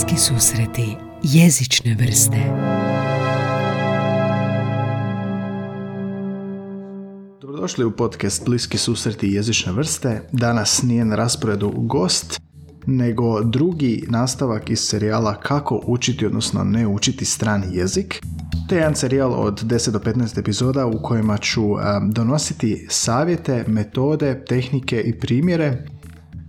Bliski susreti jezične vrste Dobrodošli u podcast Bliski susreti jezične vrste. Danas nije na rasporedu gost, nego drugi nastavak iz serijala Kako učiti, odnosno ne učiti strani jezik. To je jedan serijal od 10 do 15 epizoda u kojima ću donositi savjete, metode, tehnike i primjere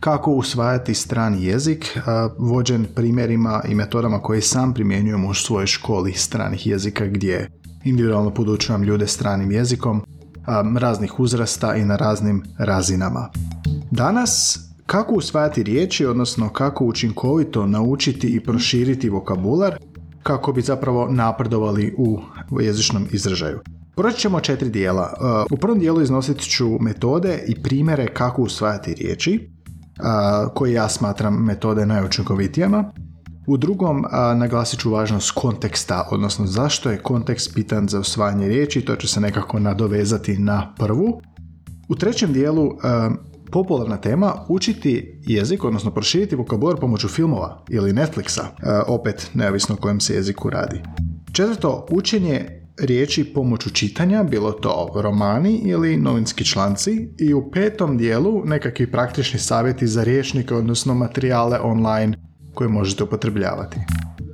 kako usvajati strani jezik, vođen primjerima i metodama koje sam primjenjujem u svojoj školi stranih jezika gdje individualno podučujem ljude stranim jezikom raznih uzrasta i na raznim razinama. Danas kako usvajati riječi, odnosno kako učinkovito naučiti i proširiti vokabular kako bi zapravo napredovali u jezičnom izražaju. Proći ćemo četiri dijela. U prvom dijelu iznosit ću metode i primjere kako usvajati riječi, koje ja smatram metode najučinkovitijama. U drugom naglasit ću važnost konteksta, odnosno zašto je kontekst pitan za usvajanje riječi, to će se nekako nadovezati na prvu. U trećem dijelu popularna tema učiti jezik, odnosno proširiti vokabular pomoću filmova ili Netflixa, opet neovisno o kojem se jeziku radi. Četvrto, učenje riječi pomoću čitanja, bilo to romani ili novinski članci i u petom dijelu nekakvi praktični savjeti za riječnike, odnosno materijale online koje možete upotrebljavati.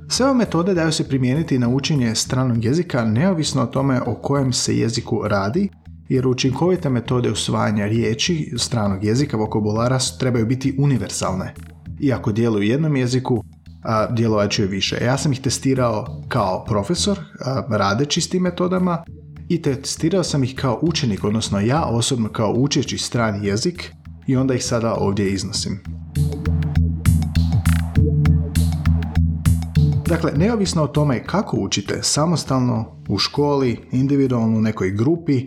Sve ove metode daju se primijeniti na učenje stranog jezika neovisno o tome o kojem se jeziku radi, jer učinkovite metode usvajanja riječi stranog jezika vokabulara trebaju biti univerzalne. Iako djeluju u jednom jeziku, će više. Ja sam ih testirao kao profesor, a, radeći s tim metodama i testirao sam ih kao učenik, odnosno ja osobno kao učeći strani jezik i onda ih sada ovdje iznosim. Dakle, neovisno o tome kako učite, samostalno, u školi, individualno, u nekoj grupi,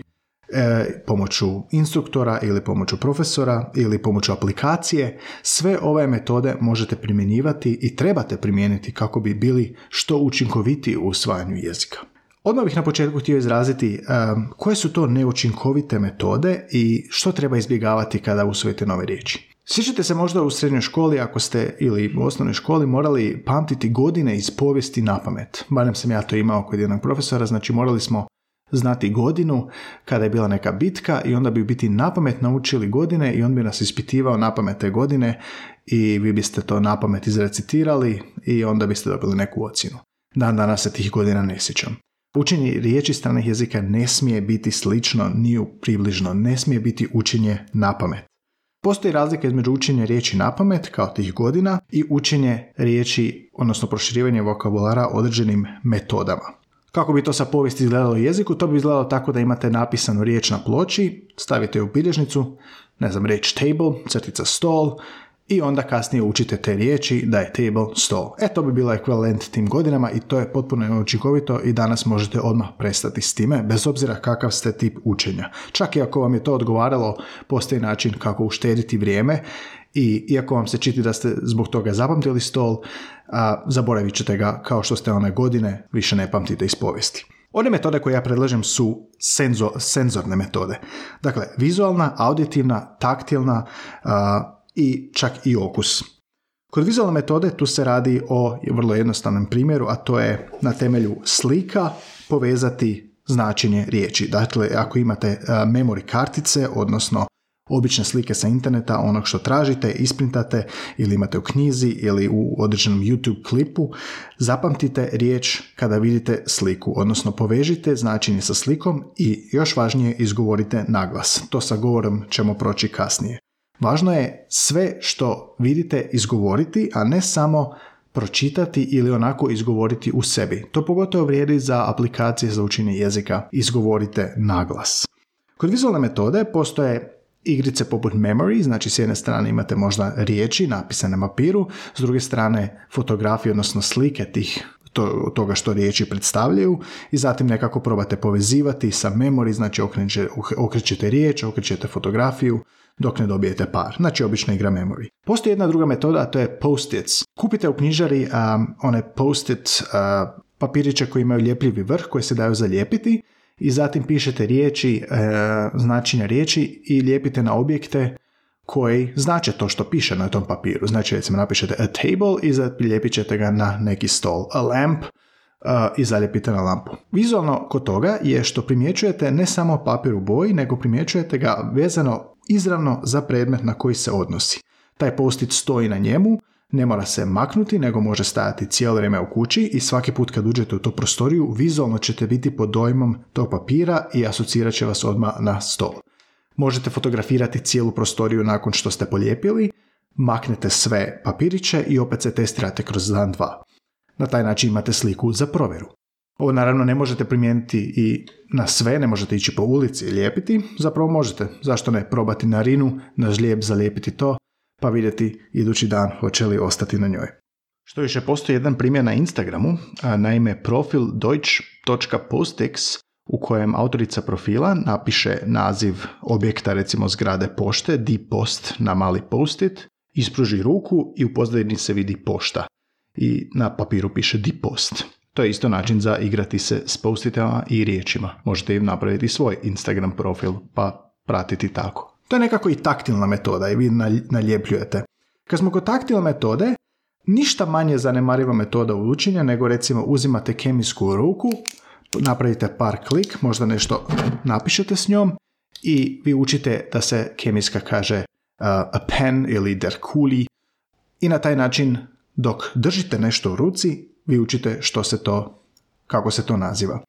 pomoću instruktora ili pomoću profesora ili pomoću aplikacije, sve ove metode možete primjenjivati i trebate primijeniti kako bi bili što učinkovitiji u usvajanju jezika. Odmah bih na početku htio izraziti e, koje su to neučinkovite metode i što treba izbjegavati kada usvojite nove riječi. Sjećate se možda u srednjoj školi ako ste ili u osnovnoj školi morali pamtiti godine iz povijesti na pamet. Barem sam ja to imao kod jednog profesora, znači morali smo znati godinu kada je bila neka bitka i onda bi biti napamet naučili godine i on bi nas ispitivao napamet te godine i vi biste to napamet izrecitirali i onda biste dobili neku ocjenu. Dan danas se tih godina ne sjećam. Učenje riječi stranih jezika ne smije biti slično ni u približno, ne smije biti učenje napamet. Postoji razlika između učenja riječi napamet kao tih godina i učenje riječi, odnosno proširivanje vokabulara određenim metodama. Kako bi to sa povijesti izgledalo u jeziku? To bi izgledalo tako da imate napisanu riječ na ploči, stavite ju u bilježnicu, ne znam, riječ table, crtica stol, i onda kasnije učite te riječi da je table stol. E, to bi bilo ekvivalent tim godinama i to je potpuno neučinkovito i danas možete odmah prestati s time, bez obzira kakav ste tip učenja. Čak i ako vam je to odgovaralo, postoji način kako uštediti vrijeme i iako vam se čiti da ste zbog toga zapamtili stol, a, zaboravit ćete ga kao što ste one godine više ne pamtite iz povijesti. One metode koje ja predlažem su senzo, senzorne metode. Dakle, vizualna, auditivna, taktilna i čak i okus. Kod vizualne metode tu se radi o vrlo jednostavnom primjeru, a to je na temelju slika povezati značenje riječi. Dakle, ako imate memory kartice, odnosno obične slike sa interneta, onog što tražite, isprintate ili imate u knjizi ili u određenom YouTube klipu, zapamtite riječ kada vidite sliku, odnosno povežite značenje sa slikom i još važnije izgovorite naglas. To sa govorom ćemo proći kasnije. Važno je sve što vidite izgovoriti, a ne samo pročitati ili onako izgovoriti u sebi. To pogotovo vrijedi za aplikacije za učenje jezika. Izgovorite naglas. Kod vizualne metode postoje igrice poput memory, znači s jedne strane imate možda riječi napisane na papiru, s druge strane fotografije, odnosno slike tih to, toga što riječi predstavljaju i zatim nekako probate povezivati sa memory, znači okrećete riječ, okrećete fotografiju dok ne dobijete par. Znači obična igra memory. Postoji jedna druga metoda, a to je post-its. Kupite u knjižari um, one post-it uh, papiriće koji imaju ljepljivi vrh koji se daju zalijepiti i zatim pišete riječi, e, značenja riječi i lijepite na objekte koji znače to što piše na tom papiru. Znači, recimo napišete a table i zalijepit ćete ga na neki stol. A lamp i zalijepite na lampu. Vizualno kod toga je što primjećujete ne samo papir u boji, nego primjećujete ga vezano izravno za predmet na koji se odnosi. Taj postit stoji na njemu, ne mora se maknuti, nego može stajati cijelo vrijeme u kući i svaki put kad uđete u tu prostoriju, vizualno ćete biti pod dojmom tog papira i asocirat će vas odmah na stol. Možete fotografirati cijelu prostoriju nakon što ste polijepili, maknete sve papiriće i opet se testirate kroz dan dva. Na taj način imate sliku za provjeru. Ovo naravno ne možete primijeniti i na sve, ne možete ići po ulici i lijepiti, zapravo možete, zašto ne, probati na rinu, na žlijeb zalijepiti to, pa vidjeti idući dan hoće li ostati na njoj. Što više, postoji jedan primjer na Instagramu, naime profil deutsch.postex u kojem autorica profila napiše naziv objekta, recimo zgrade pošte, di post na mali postit, ispruži ruku i u pozadini se vidi pošta. I na papiru piše di post. To je isto način za igrati se s postitama i riječima. Možete im napraviti svoj Instagram profil pa pratiti tako. To je nekako i taktilna metoda i vi naljepljujete. Kad smo kod taktilne metode, ništa manje zanemariva metoda učenja nego recimo uzimate kemijsku ruku, napravite par klik, možda nešto napišete s njom i vi učite da se kemijska kaže a pen ili der kuli i na taj način dok držite nešto u ruci, vi učite što se to, kako se to naziva.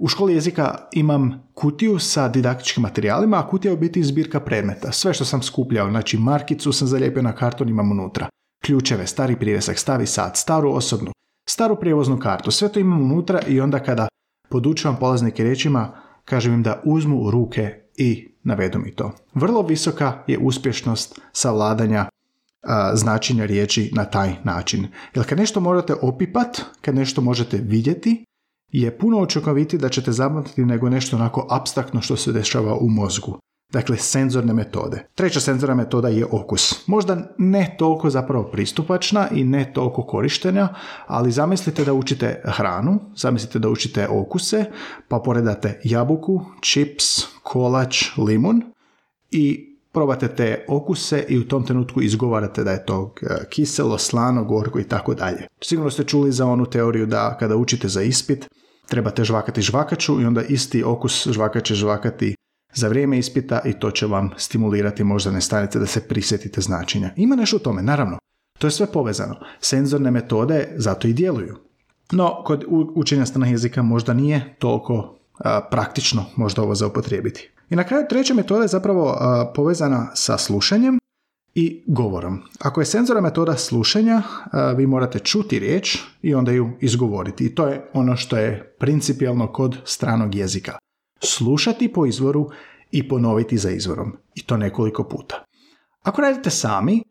U školi jezika imam kutiju sa didaktičkim materijalima, a kutija je u biti zbirka predmeta. Sve što sam skupljao, znači markicu sam zalijepio na karton, imam unutra. Ključeve, stari privjesak, stavi sat, staru osobnu, staru prijevoznu kartu, sve to imam unutra i onda kada podučavam polaznike riječima, kažem im da uzmu ruke i navedu mi to. Vrlo visoka je uspješnost savladanja značenja riječi na taj način. Jer kad nešto morate opipat, kad nešto možete vidjeti, je puno učinkovitiji da ćete zapamtiti nego nešto onako abstraktno što se dešava u mozgu. Dakle, senzorne metode. Treća senzorna metoda je okus. Možda ne toliko zapravo pristupačna i ne toliko korištenja, ali zamislite da učite hranu, zamislite da učite okuse, pa poredate jabuku, čips, kolač, limun i probate te okuse i u tom trenutku izgovarate da je to e, kiselo, slano, gorko i tako dalje. Sigurno ste čuli za onu teoriju da kada učite za ispit, trebate žvakati žvakaču i onda isti okus žvakaće žvakati za vrijeme ispita i to će vam stimulirati možda stanice da se prisjetite značenja. Ima nešto u tome, naravno. To je sve povezano. Senzorne metode zato i djeluju. No, kod učenja stranih jezika možda nije toliko praktično možda ovo za upotrijebiti. I na kraju treća metoda je zapravo povezana sa slušanjem i govorom. Ako je senzora metoda slušanja, vi morate čuti riječ i onda ju izgovoriti. I to je ono što je principijalno kod stranog jezika. Slušati po izvoru i ponoviti za izvorom. I to nekoliko puta. Ako radite sami,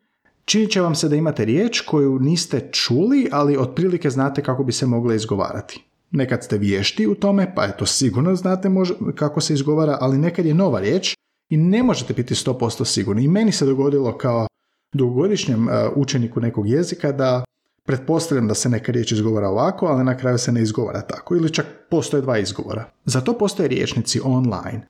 činit će vam se da imate riječ koju niste čuli, ali otprilike znate kako bi se mogla izgovarati. Nekad ste vješti u tome, pa to sigurno znate kako se izgovara, ali nekad je nova riječ i ne možete biti 100% sigurni. I meni se dogodilo kao dugogodišnjem e, učeniku nekog jezika da pretpostavljam da se neka riječ izgovara ovako, ali na kraju se ne izgovara tako. Ili čak postoje dva izgovora. Zato postoje riječnici online.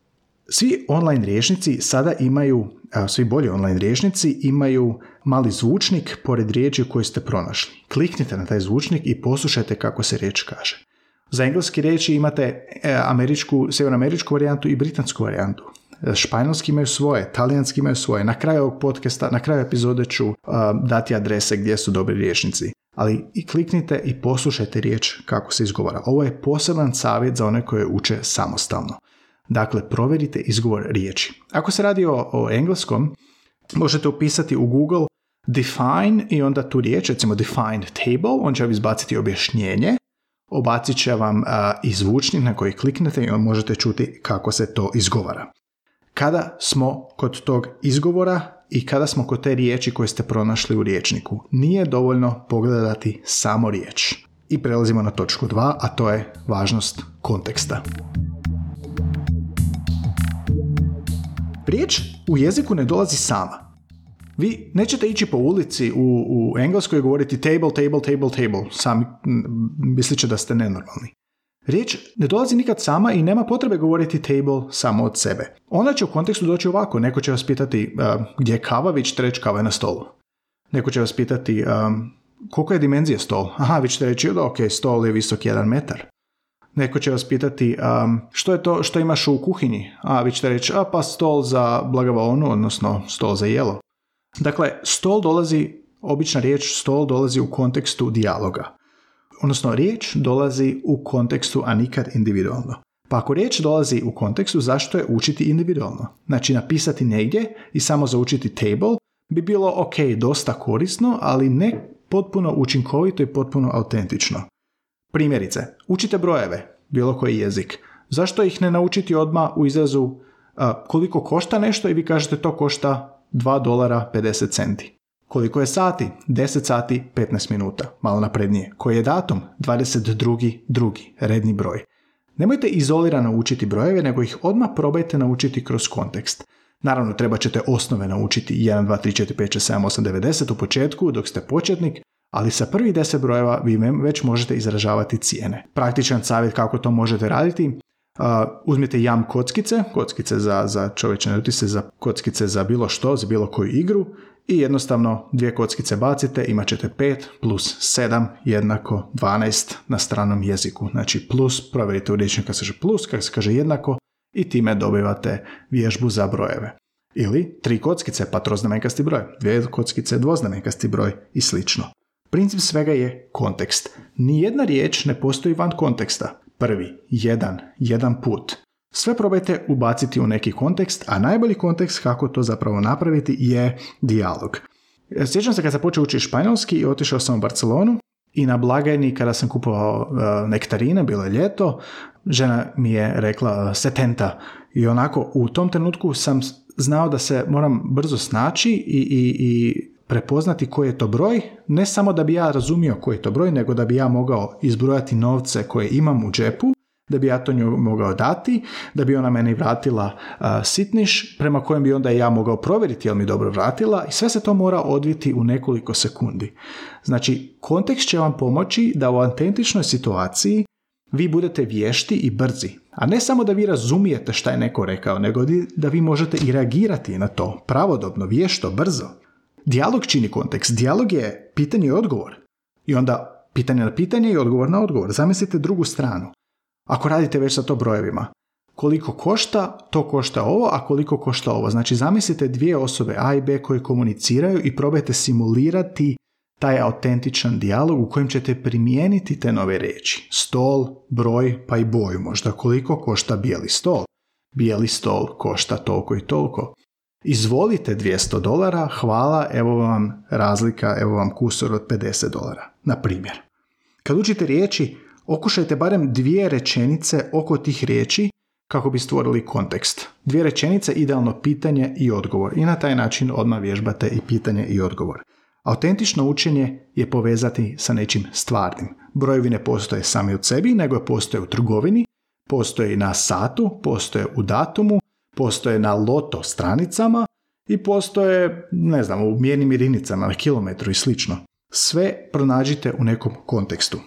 Svi online riječnici sada imaju, svi bolji online riječnici imaju mali zvučnik pored riječi koju ste pronašli. Kliknite na taj zvučnik i poslušajte kako se riječ kaže. Za engleski riječi imate e, američku, sjevernoameričku varijantu i britansku varijantu. E, španjolski imaju svoje, talijanski imaju svoje. Na kraju ovog podcasta, na kraju epizode ću uh, dati adrese gdje su dobri riječnici. Ali i kliknite i poslušajte riječ kako se izgovara. Ovo je poseban savjet za one koje uče samostalno. Dakle, provjerite izgovor riječi. Ako se radi o, o engleskom, možete upisati u Google define i onda tu riječ, recimo define table, on će vam izbaciti objašnjenje obacit će vam i zvučnik na koji kliknete i možete čuti kako se to izgovara. Kada smo kod tog izgovora i kada smo kod te riječi koje ste pronašli u riječniku, nije dovoljno pogledati samo riječ. I prelazimo na točku 2, a to je važnost konteksta. Riječ u jeziku ne dolazi sama. Vi nećete ići po ulici u, u Engleskoj i govoriti table, table, table, table. Sami mislit će da ste nenormalni. Riječ ne dolazi nikad sama i nema potrebe govoriti table samo od sebe. Ona će u kontekstu doći ovako. Neko će vas pitati uh, gdje je kava, vi ćete reći kava je na stolu. Neko će vas pitati um, koliko je dimenzija stol. Aha, vi ćete reći da ok, stol je visok jedan metar. Neko će vas pitati um, što je to što imaš u kuhinji. A vi ćete reći, a pa stol za blagavaonu, odnosno stol za jelo. Dakle, stol dolazi, obična riječ stol dolazi u kontekstu dijaloga odnosno riječ dolazi u kontekstu, a nikad individualno. Pa ako riječ dolazi u kontekstu, zašto je učiti individualno? Znači napisati negdje i samo zaučiti table bi bilo ok, dosta korisno, ali ne potpuno učinkovito i potpuno autentično. Primjerice, učite brojeve, bilo koji jezik. Zašto ih ne naučiti odmah u izrazu koliko košta nešto i vi kažete to košta 2 dolara 50 centi. Koliko je sati? 10 sati 15 minuta, malo naprednije. Koji je datum? 22. drugi, redni broj. Nemojte izolirano učiti brojeve, nego ih odmah probajte naučiti kroz kontekst. Naravno, treba ćete osnove naučiti 1, 2, 3, 4, 5, 6, 7, 8, 90 u početku dok ste početnik, ali sa prvih 10 brojeva vi već možete izražavati cijene. Praktičan savjet kako to možete raditi, uzmite jam kockice, kockice za, za čovječne utise, za kockice za bilo što, za bilo koju igru i jednostavno dvije kockice bacite, imat ćete 5 plus 7 jednako 12 na stranom jeziku. Znači plus, provjerite u riječniku kad se kaže plus, kad se kaže jednako i time dobivate vježbu za brojeve. Ili tri kockice pa troznamenkasti broj, dvije kockice dvoznamenkasti broj i slično. Princip svega je kontekst. Nijedna riječ ne postoji van konteksta. Prvi, jedan, jedan put. Sve probajte ubaciti u neki kontekst, a najbolji kontekst kako to zapravo napraviti je dijalog. Sjećam se kad sam počeo učiti španjolski i otišao sam u Barcelonu i na blagajni kada sam kupovao e, nektarine, bilo je ljeto, žena mi je rekla setenta i onako u tom trenutku sam znao da se moram brzo snaći i, i, i prepoznati koji je to broj, ne samo da bi ja razumio koji je to broj, nego da bi ja mogao izbrojati novce koje imam u džepu da bi ja to nju mogao dati, da bi ona meni vratila sitniš prema kojem bi onda ja mogao provjeriti jel mi dobro vratila i sve se to mora odviti u nekoliko sekundi. Znači, kontekst će vam pomoći da u autentičnoj situaciji vi budete vješti i brzi. A ne samo da vi razumijete šta je neko rekao, nego da vi možete i reagirati na to pravodobno, vješto, brzo. Dijalog čini kontekst. Dijalog je pitanje i odgovor. I onda pitanje na pitanje i odgovor na odgovor. Zamislite drugu stranu. Ako radite već sa to brojevima, koliko košta, to košta ovo, a koliko košta ovo. Znači zamislite dvije osobe A i B koje komuniciraju i probajte simulirati taj autentičan dijalog u kojem ćete primijeniti te nove riječi. Stol, broj, pa i boju možda. Koliko košta bijeli stol? Bijeli stol košta toliko i toliko. Izvolite 200 dolara, hvala, evo vam razlika, evo vam kusor od 50 dolara, na primjer. Kad učite riječi, okušajte barem dvije rečenice oko tih riječi kako bi stvorili kontekst. Dvije rečenice, idealno pitanje i odgovor. I na taj način odmah vježbate i pitanje i odgovor. Autentično učenje je povezati sa nečim stvarnim. Brojevi ne postoje sami od sebi, nego postoje u trgovini, postoje na satu, postoje u datumu, postoje na loto stranicama i postoje, ne znam, u mjernim jedinicama, na kilometru i slično. Sve pronađite u nekom kontekstu.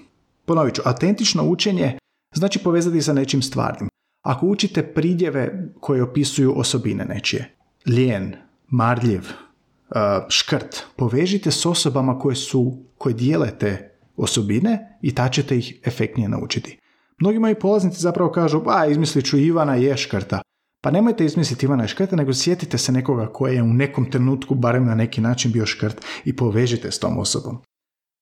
Ponovit ću, autentično učenje znači povezati sa nečim stvarnim. Ako učite pridjeve koje opisuju osobine nečije, lijen, marljiv, uh, škrt, povežite s osobama koje su, koje dijele te osobine i ta ćete ih efektnije naučiti. Mnogi moji polaznici zapravo kažu, a izmislit ću Ivana je škrta. Pa nemojte izmisliti Ivana škrta, nego sjetite se nekoga koji je u nekom trenutku barem na neki način bio škrt i povežite s tom osobom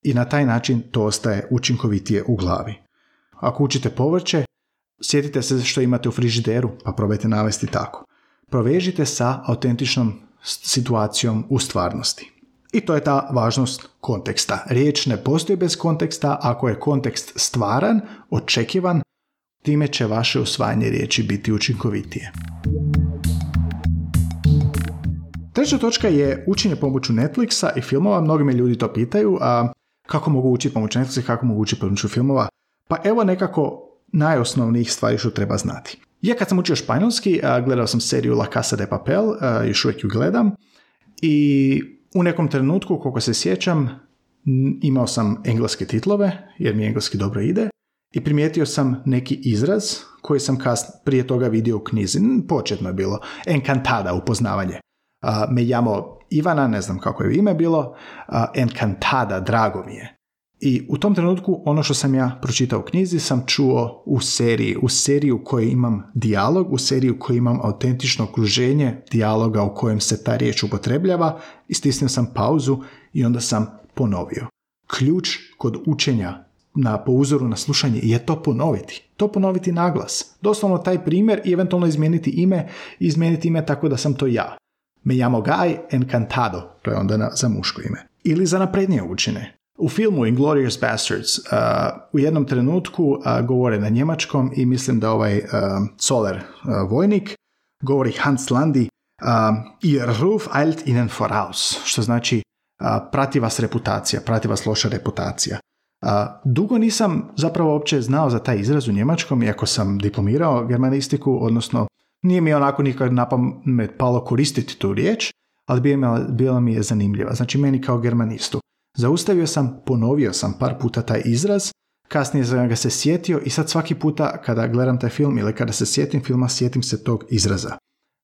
i na taj način to ostaje učinkovitije u glavi. Ako učite povrće, sjetite se što imate u frižideru, pa probajte navesti tako. Provežite sa autentičnom situacijom u stvarnosti. I to je ta važnost konteksta. Riječ ne postoji bez konteksta, ako je kontekst stvaran, očekivan, time će vaše usvajanje riječi biti učinkovitije. Treća točka je učenje pomoću Netflixa i filmova. Mnogi me ljudi to pitaju, a kako mogu učiti pomoću Netflixa, kako mogu učiti pomoću filmova. Pa evo nekako najosnovnijih stvari što treba znati. Ja kad sam učio španjolski, gledao sam seriju La Casa de Papel, još uvijek ju gledam, i u nekom trenutku, koliko se sjećam, imao sam engleske titlove, jer mi engleski dobro ide, I primijetio sam neki izraz koji sam kas, prije toga vidio u knjizi. Početno je bilo encantada, upoznavanje. me jamo Ivana, ne znam kako je ime bilo, encantada, drago mi je. I u tom trenutku ono što sam ja pročitao u knjizi sam čuo u seriji, u seriju u kojoj imam dijalog, u seriji u kojoj imam autentično okruženje dijaloga u kojem se ta riječ upotrebljava i stisnuo sam pauzu i onda sam ponovio. Ključ kod učenja na, po uzoru na slušanje je to ponoviti. To ponoviti naglas. Doslovno taj primjer i eventualno izmijeniti ime i izmijeniti ime tako da sam to ja. Me llamo Guy Encantado, to je onda na, za muško ime. Ili za naprednije učine. U filmu Inglorious Bastards uh, u jednom trenutku uh, govore na njemačkom i mislim da ovaj uh, Zoller uh, vojnik govori Hans Landi uh, Ihr Ruf eilt ihnen voraus, što znači prati vas reputacija, prati vas loša reputacija. Dugo nisam zapravo uopće znao za taj izraz u njemačkom, iako sam diplomirao germanistiku, odnosno nije mi onako nikad na pamet palo koristiti tu riječ, ali bila mi je zanimljiva. Znači meni kao germanistu. Zaustavio sam, ponovio sam par puta taj izraz, kasnije sam ga se sjetio i sad svaki puta kada gledam taj film ili kada se sjetim filma, sjetim se tog izraza.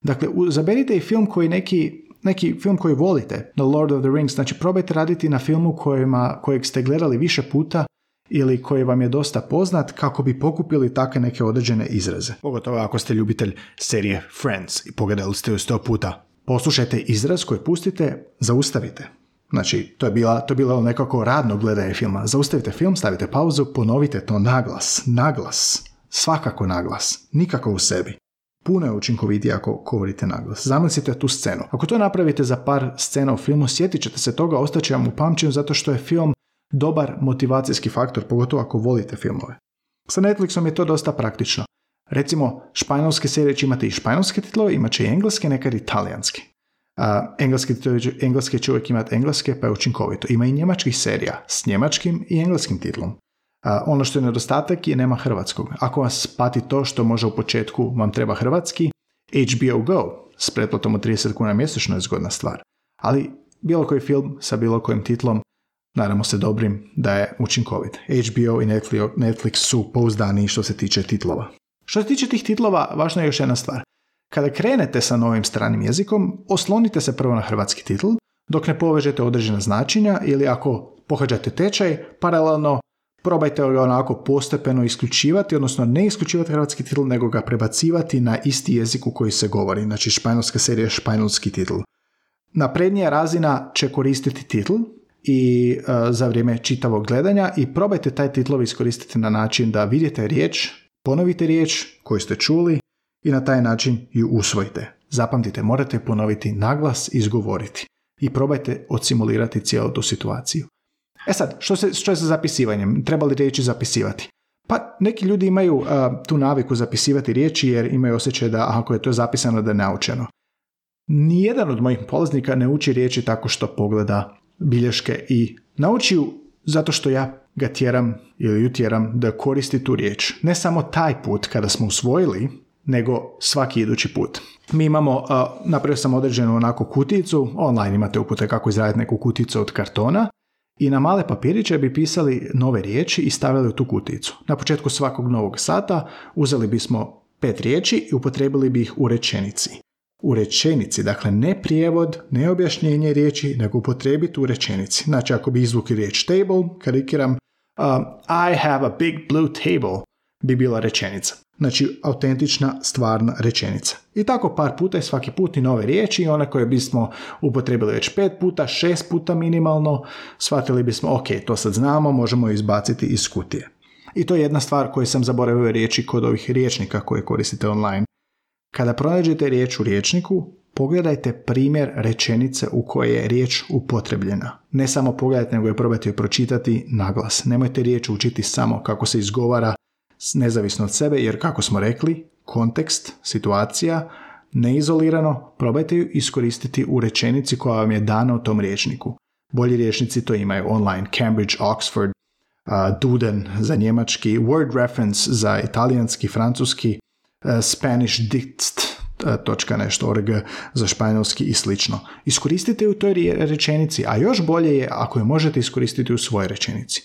Dakle, zaberite i film koji neki, neki film koji volite, The Lord of the Rings, znači probajte raditi na filmu kojima, kojeg ste gledali više puta ili koji vam je dosta poznat kako bi pokupili takve neke određene izraze. Pogotovo ako ste ljubitelj serije Friends i pogledali ste ju sto puta. Poslušajte izraz koji pustite, zaustavite. Znači, to je, bila, to je bilo nekako radno gledanje filma. Zaustavite film, stavite pauzu, ponovite to naglas, naglas, svakako naglas, nikako u sebi. Puno je učinkovitije ako govorite naglas. Zamislite tu scenu. Ako to napravite za par scena u filmu, sjetit ćete se toga, ostaće vam u pamćenju zato što je film dobar motivacijski faktor, pogotovo ako volite filmove. Sa Netflixom je to dosta praktično. Recimo, španjolske serije će imati i španjolske titlove, imat će i engleske, nekad i talijanske. Uh, engleski, engleski će uvijek imati engleske, pa je učinkovito. Ima i njemačkih serija s njemačkim i engleskim titlom. Ono što je nedostatak je nema hrvatskog. Ako vas pati to što može u početku vam treba hrvatski, HBO Go s pretplatom od 30 kuna mjesečno je zgodna stvar. Ali bilo koji film sa bilo kojim titlom, nadamo se dobrim da je učinkovit. HBO i Netflix su pouzdani što se tiče titlova. Što se tiče tih titlova, važna je još jedna stvar. Kada krenete sa novim stranim jezikom, oslonite se prvo na hrvatski titl, dok ne povežete određena značenja ili ako pohađate tečaj, paralelno probajte ga onako postepeno isključivati, odnosno ne isključivati hrvatski titl, nego ga prebacivati na isti jezik u koji se govori. Znači, španjolska serija španjolski titl. Naprednija razina će koristiti titl i e, za vrijeme čitavog gledanja i probajte taj titlov iskoristiti na način da vidite riječ, ponovite riječ koju ste čuli i na taj način ju usvojite. Zapamtite, morate ponoviti naglas i izgovoriti i probajte odsimulirati cijelu tu situaciju. E sad, što, se, što je sa zapisivanjem? Treba li riječi zapisivati? Pa neki ljudi imaju tu naviku zapisivati riječi jer imaju osjećaj da ako je to zapisano da je naučeno. Nijedan od mojih polaznika ne uči riječi tako što pogleda bilješke i nauči ju zato što ja ga tjeram ili ju tjeram da koristi tu riječ. Ne samo taj put kada smo usvojili nego svaki idući put. Mi imamo, uh, napravio sam određenu onako kuticu, online imate upute kako izraditi neku kuticu od kartona i na male papiriće bi pisali nove riječi i stavili u tu kuticu. Na početku svakog novog sata uzeli bismo pet riječi i upotrebili bi ih u rečenici. U rečenici, dakle ne prijevod, ne objašnjenje riječi, nego upotrebiti u rečenici. Znači ako bi izvukli riječ table, karikiram, uh, I have a big blue table, bi bila rečenica. Znači, autentična, stvarna rečenica. I tako par puta i svaki put i nove riječi, one koje bismo upotrebili već pet puta, šest puta minimalno, shvatili bismo, ok, to sad znamo, možemo izbaciti iz kutije. I to je jedna stvar koju sam zaboravio riječi kod ovih riječnika koje koristite online. Kada pronađete riječ u riječniku, pogledajte primjer rečenice u kojoj je riječ upotrebljena. Ne samo pogledajte, nego je probajte joj pročitati naglas. Nemojte riječ učiti samo kako se izgovara nezavisno od sebe, jer kako smo rekli, kontekst, situacija, neizolirano, probajte ju iskoristiti u rečenici koja vam je dana u tom riječniku. Bolji riječnici to imaju online, Cambridge, Oxford, uh, Duden za njemački, Word Reference za italijanski, francuski, uh, Spanish Dict, točka nešto org za španjolski i slično. Iskoristite u toj rečenici, a još bolje je ako ju možete iskoristiti u svojoj rečenici.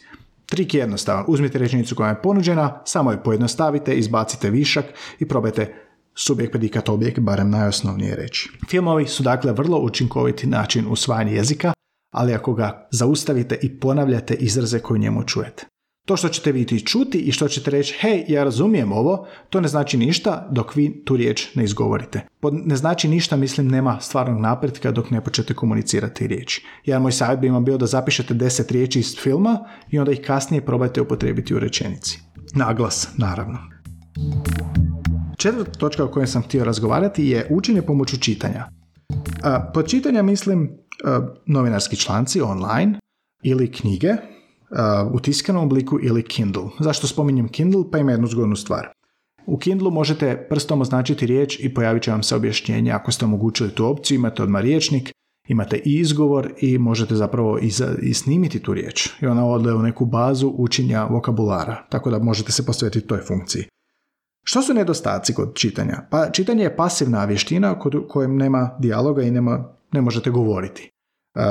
Trik je jednostavan. Uzmite rečenicu koja je ponuđena, samo je pojednostavite, izbacite višak i probajte subjekt, predikat, objekt, barem najosnovnije reći. Filmovi su dakle vrlo učinkoviti način usvajanja jezika, ali ako ga zaustavite i ponavljate izraze koje njemu čujete. To što ćete vi čuti i što ćete reći, hej, ja razumijem ovo, to ne znači ništa dok vi tu riječ ne izgovorite. Ne znači ništa, mislim, nema stvarnog napretka dok ne počnete komunicirati riječi. Jedan moj savjet bi vam bio da zapišete deset riječi iz filma i onda ih kasnije probajte upotrijebiti u rečenici. Naglas, naravno. Četvrta točka o kojoj sam htio razgovarati je učenje pomoću čitanja. Pod čitanja mislim novinarski članci online ili knjige u tiskanom obliku ili Kindle. Zašto spominjem Kindle? Pa ima jednu zgodnu stvar. U Kindlu možete prstom označiti riječ i pojavit će vam se objašnjenje ako ste omogućili tu opciju, imate odmah riječnik, imate i izgovor i možete zapravo i, snimiti tu riječ. I ona ode u neku bazu učenja vokabulara, tako da možete se posvetiti toj funkciji. Što su nedostaci kod čitanja? Pa čitanje je pasivna vještina kod kojem nema dijaloga i nema, ne možete govoriti. E,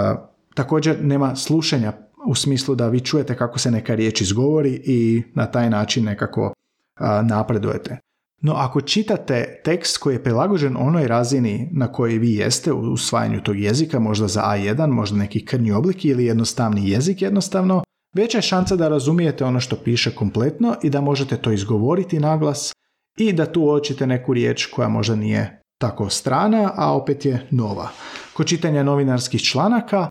također nema slušanja u smislu da vi čujete kako se neka riječ izgovori i na taj način nekako napredujete. No ako čitate tekst koji je prilagođen onoj razini na kojoj vi jeste u usvajanju tog jezika, možda za A1, možda neki krnji oblik ili jednostavni jezik jednostavno, veća je šansa da razumijete ono što piše kompletno i da možete to izgovoriti naglas i da tu očite neku riječ koja možda nije tako strana, a opet je nova. Kod čitanja novinarskih članaka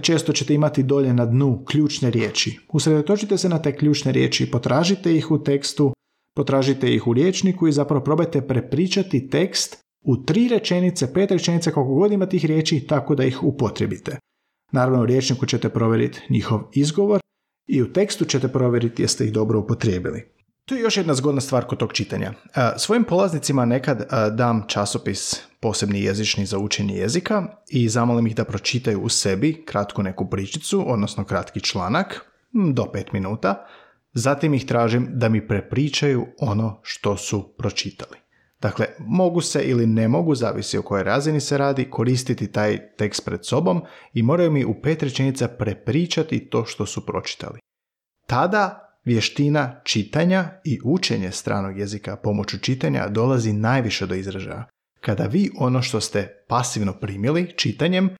često ćete imati dolje na dnu ključne riječi. Usredotočite se na te ključne riječi, potražite ih u tekstu, potražite ih u riječniku i zapravo probajte prepričati tekst u tri rečenice, pet rečenica, koliko god ima tih riječi, tako da ih upotrijebite. Naravno, u riječniku ćete provjeriti njihov izgovor i u tekstu ćete provjeriti jeste ih dobro upotrijebili. Tu je još jedna zgodna stvar kod tog čitanja. Svojim polaznicima nekad dam časopis posebni jezični za učenje jezika i zamolim ih da pročitaju u sebi kratku neku pričicu, odnosno kratki članak, do pet minuta. Zatim ih tražim da mi prepričaju ono što su pročitali. Dakle, mogu se ili ne mogu, zavisi o kojoj razini se radi, koristiti taj tekst pred sobom i moraju mi u pet rečenica prepričati to što su pročitali. Tada Vještina čitanja i učenje stranog jezika pomoću čitanja dolazi najviše do izražaja. Kada vi ono što ste pasivno primili čitanjem,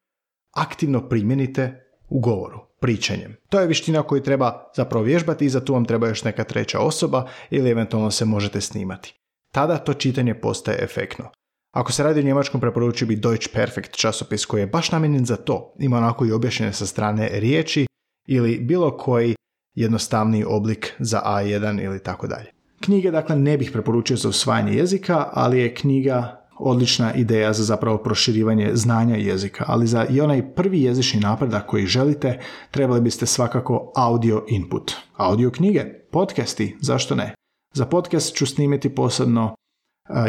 aktivno primjenite u govoru, pričanjem. To je vještina koju treba zapravo vježbati i za tu vam treba još neka treća osoba ili eventualno se možete snimati. Tada to čitanje postaje efektno. Ako se radi o njemačkom, preporučio bi Deutsch Perfect časopis koji je baš namijenjen za to. Ima onako i objašnjene sa strane riječi ili bilo koji jednostavniji oblik za A1 ili tako dalje. Knjige dakle ne bih preporučio za usvajanje jezika, ali je knjiga odlična ideja za zapravo proširivanje znanja jezika, ali za i onaj prvi jezični napredak koji želite, trebali biste svakako audio input. Audio knjige, podcasti, zašto ne? Za podcast ću snimiti posebno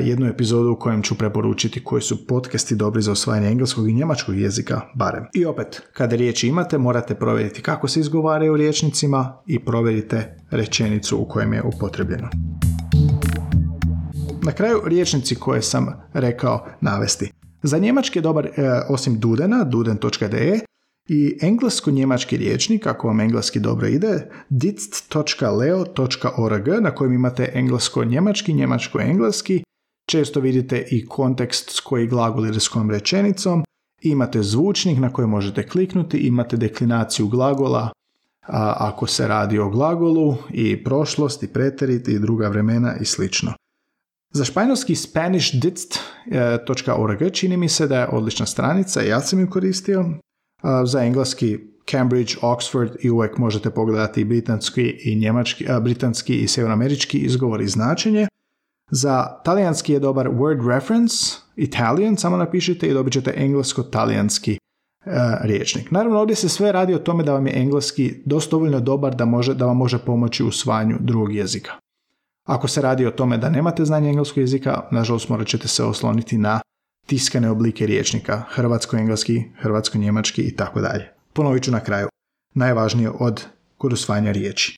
jednu epizodu u kojem ću preporučiti koji su podcasti dobri za osvajanje engleskog i njemačkog jezika barem. I opet, kada riječi imate, morate provjeriti kako se izgovaraju u riječnicima i provjerite rečenicu u kojem je upotrebljeno. Na kraju riječnici koje sam rekao navesti. Za njemački je dobar e, osim Dudena, duden.de, i englesko-njemački riječnik, ako vam engleski dobro ide, ditst.leo.org na kojem imate englesko-njemački, njemačko-engleski Često vidite i kontekst s koji glagol ide s kojom rečenicom, imate zvučnik na koji možete kliknuti, imate deklinaciju glagola, a ako se radi o glagolu i prošlost i preterit i druga vremena i slično. Za španjolski SpanishDitst.org čini mi se da je odlična stranica, ja sam ju koristio. Za engleski Cambridge, Oxford i uvijek možete pogledati britanski i njemački, britanski i sjevernoamerički izgovor i značenje. Za talijanski je dobar word reference, Italian, samo napišite i dobit ćete englesko-talijanski riječnik. Naravno, ovdje se sve radi o tome da vam je engleski dosta dobar da, može, da vam može pomoći u usvajanju drugog jezika. Ako se radi o tome da nemate znanje engleskog jezika, nažalost morat ćete se osloniti na tiskane oblike riječnika, hrvatsko-engleski, hrvatsko-njemački i tako dalje. Ponovit ću na kraju. Najvažnije od kod usvajanja riječi.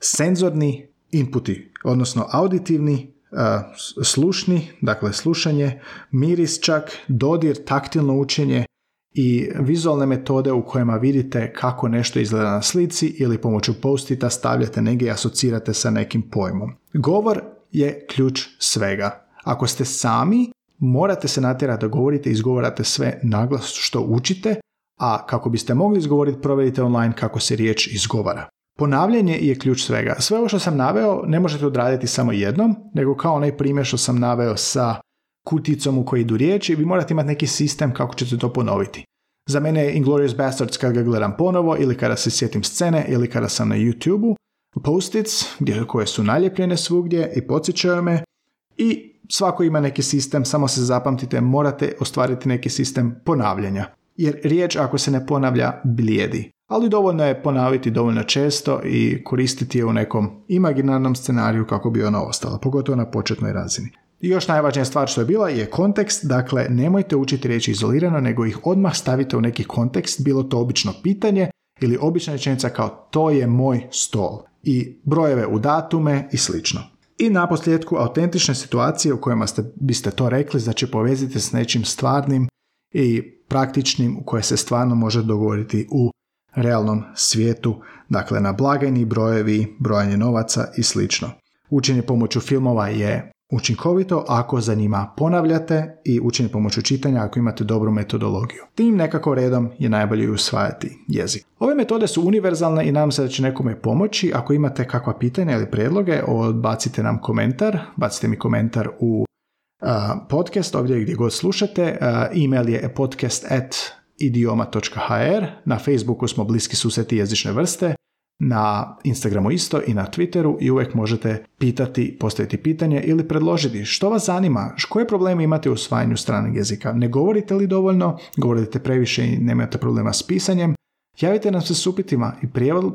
Senzorni inputi, odnosno auditivni slušni, dakle slušanje, miris čak, dodir, taktilno učenje i vizualne metode u kojima vidite kako nešto izgleda na slici ili pomoću postita stavljate negdje i asocirate sa nekim pojmom. Govor je ključ svega. Ako ste sami, morate se natjerati da govorite i izgovarate sve naglas što učite, a kako biste mogli izgovoriti, provjerite online kako se riječ izgovara. Ponavljanje je ključ svega. Sve ovo što sam naveo ne možete odraditi samo jednom, nego kao onaj primjer što sam naveo sa kuticom u kojoj idu riječi, vi morate imati neki sistem kako ćete to ponoviti. Za mene je Inglourious Bastards kad ga gledam ponovo ili kada se sjetim scene ili kada sam na YouTube-u, post-its koje su naljepljene svugdje i podsjećaju me i svako ima neki sistem, samo se zapamtite, morate ostvariti neki sistem ponavljanja. Jer riječ ako se ne ponavlja blijedi. Ali dovoljno je ponaviti dovoljno često i koristiti je u nekom imaginarnom scenariju kako bi ona ostala, pogotovo na početnoj razini. I još najvažnija stvar što je bila je kontekst, dakle nemojte učiti riječi izolirano, nego ih odmah stavite u neki kontekst, bilo to obično pitanje ili obična rečenica kao to je moj stol i brojeve u datume i slično. I na posljedku autentične situacije u kojima ste, biste to rekli, znači povezite s nečim stvarnim i praktičnim u koje se stvarno može dogovoriti u realnom svijetu, dakle na blagajni brojevi, brojanje novaca i slično. Učenje pomoću filmova je učinkovito ako za njima ponavljate i učenje pomoću čitanja ako imate dobru metodologiju. Tim nekako redom je najbolje usvajati jezik. Ove metode su univerzalne i nadam se da će nekome pomoći. Ako imate kakva pitanja ili predloge, odbacite nam komentar, bacite mi komentar u podcast ovdje gdje god slušate. email je podcast idioma.hr, na Facebooku smo bliski suseti jezične vrste, na Instagramu isto i na Twitteru i uvijek možete pitati, postaviti pitanje ili predložiti što vas zanima, koje probleme imate u usvajanju stranog jezika. Ne govorite li dovoljno, govorite previše i nemate problema s pisanjem, javite nam se s upitima i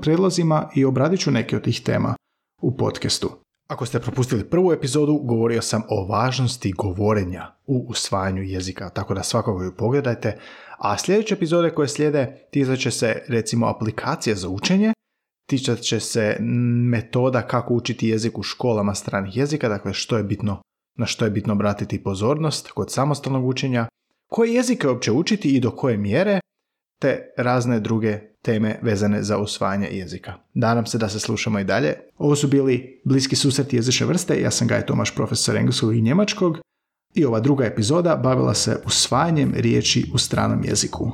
prijedlozima i obradit ću neke od tih tema u podcastu. Ako ste propustili prvu epizodu, govorio sam o važnosti govorenja u usvajanju jezika, tako da svakako ju pogledajte. A sljedeće epizode koje slijede tizat će se recimo aplikacije za učenje, tičat će se metoda kako učiti jezik u školama stranih jezika, dakle što je bitno, na što je bitno obratiti pozornost kod samostalnog učenja, koje jezike uopće učiti i do koje mjere, te razne druge teme vezane za usvajanje jezika. Nadam se da se slušamo i dalje. Ovo su bili bliski susreti jezične vrste, ja sam Gaj Tomaš, profesor engleskog i njemačkog i ova druga epizoda bavila se usvajanjem riječi u stranom jeziku.